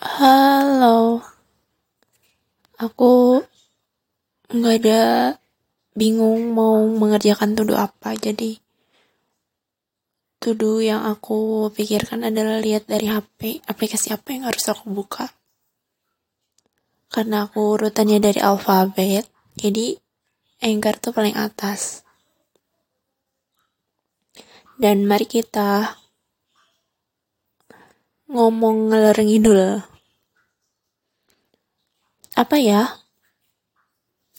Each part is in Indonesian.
Halo, aku nggak ada bingung mau mengerjakan tuduh apa, jadi tuduh yang aku pikirkan adalah lihat dari HP, aplikasi apa yang harus aku buka. Karena aku urutannya dari alfabet, jadi Anchor tuh paling atas. Dan mari kita ngomong ngeler ngidul apa ya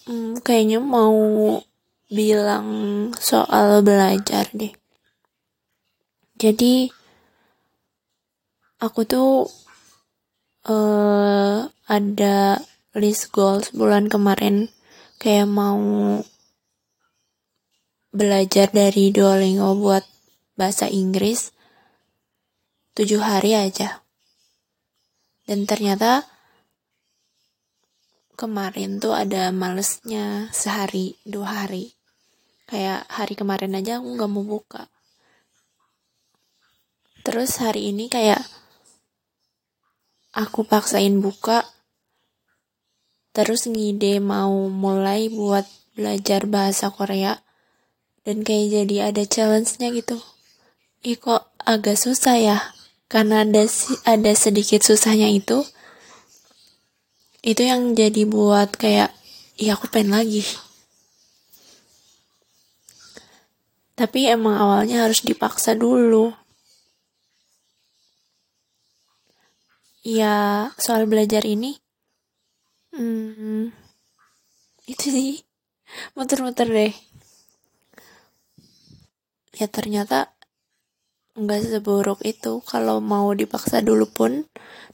hmm, kayaknya mau bilang soal belajar deh. Jadi aku tuh uh, ada list goals bulan kemarin. Kayak mau belajar dari Duolingo buat bahasa Inggris tujuh hari aja. Dan ternyata kemarin tuh ada malesnya sehari dua hari. Kayak hari kemarin aja aku nggak mau buka. Terus hari ini kayak aku paksain buka terus ngide mau mulai buat belajar bahasa Korea dan kayak jadi ada challenge-nya gitu. Ih kok agak susah ya? Karena ada ada sedikit susahnya itu itu yang jadi buat kayak ya aku pengen lagi. Tapi emang awalnya harus dipaksa dulu. Ya soal belajar ini hmm, itu sih. Muter-muter deh. Ya ternyata nggak seburuk itu. Kalau mau dipaksa dulu pun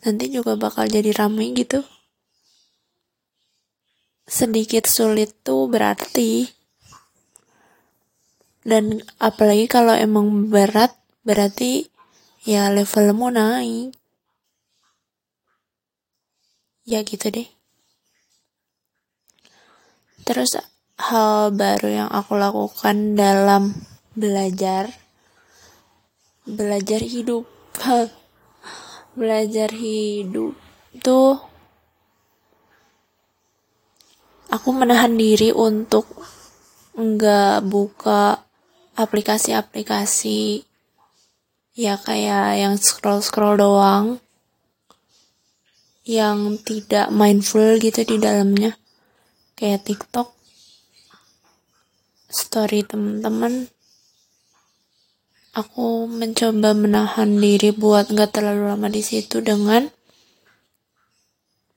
nanti juga bakal jadi rame gitu sedikit sulit tuh berarti. Dan apalagi kalau emang berat berarti ya levelmu naik. Ya gitu deh. Terus hal baru yang aku lakukan dalam belajar belajar hidup. Belajar hidup tuh aku menahan diri untuk nggak buka aplikasi-aplikasi ya kayak yang scroll-scroll doang yang tidak mindful gitu di dalamnya. Kayak TikTok story teman-teman aku mencoba menahan diri buat nggak terlalu lama di situ dengan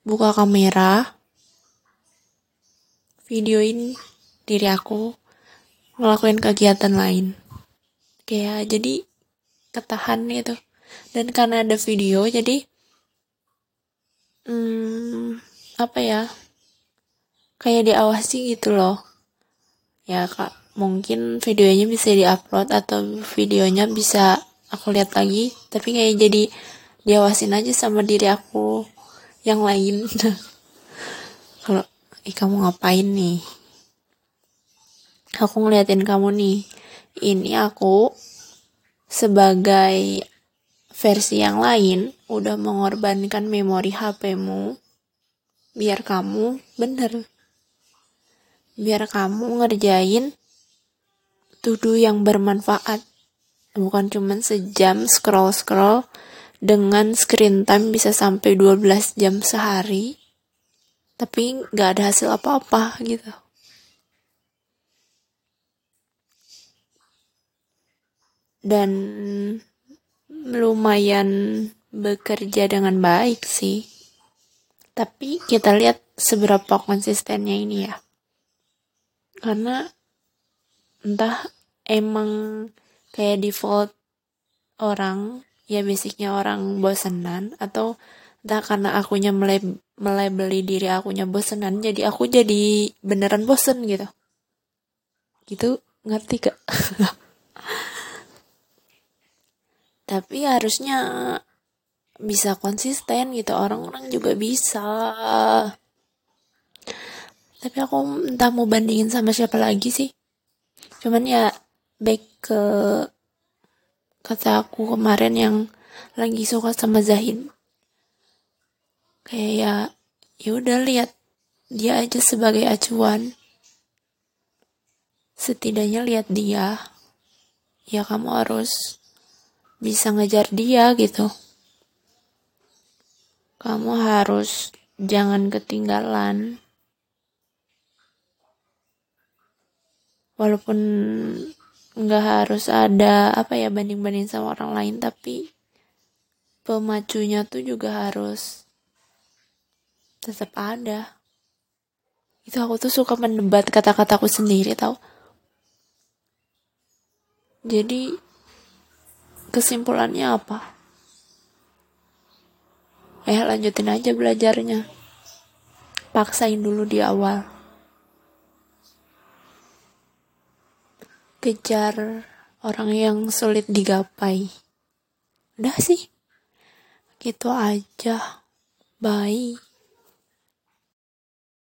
buka kamera videoin diri aku ngelakuin kegiatan lain. Kayak jadi ketahan gitu. Dan karena ada video jadi hmm, apa ya kayak diawasi gitu loh. Ya kak mungkin videonya bisa diupload atau videonya bisa aku lihat lagi tapi kayak jadi diawasin aja sama diri aku yang lain. Kalau ih kamu ngapain nih? Aku ngeliatin kamu nih. Ini aku sebagai versi yang lain udah mengorbankan memori HP-mu biar kamu bener. Biar kamu ngerjain tuduh yang bermanfaat. Bukan cuman sejam scroll-scroll dengan screen time bisa sampai 12 jam sehari tapi nggak ada hasil apa-apa gitu. Dan lumayan bekerja dengan baik sih. Tapi kita lihat seberapa konsistennya ini ya. Karena entah emang kayak default orang ya basicnya orang bosenan atau entah karena akunya mulai beli diri akunya bosenan jadi aku jadi beneran bosen gitu. Gitu ngerti gak tapi harusnya bisa konsisten gitu orang-orang juga bisa. Tapi aku entah mau bandingin sama siapa lagi sih. Cuman ya back ke kata aku kemarin yang lagi suka sama Zahid kayak ya udah lihat dia aja sebagai acuan. Setidaknya lihat dia ya kamu harus bisa ngejar dia gitu. Kamu harus jangan ketinggalan. Walaupun nggak harus ada apa ya banding-banding sama orang lain tapi pemacunya tuh juga harus tetap ada. Itu aku tuh suka mendebat kata-kataku sendiri tau. Jadi kesimpulannya apa? Eh lanjutin aja belajarnya. Paksain dulu di awal. Kejar orang yang sulit digapai. Udah sih. Gitu aja. Bye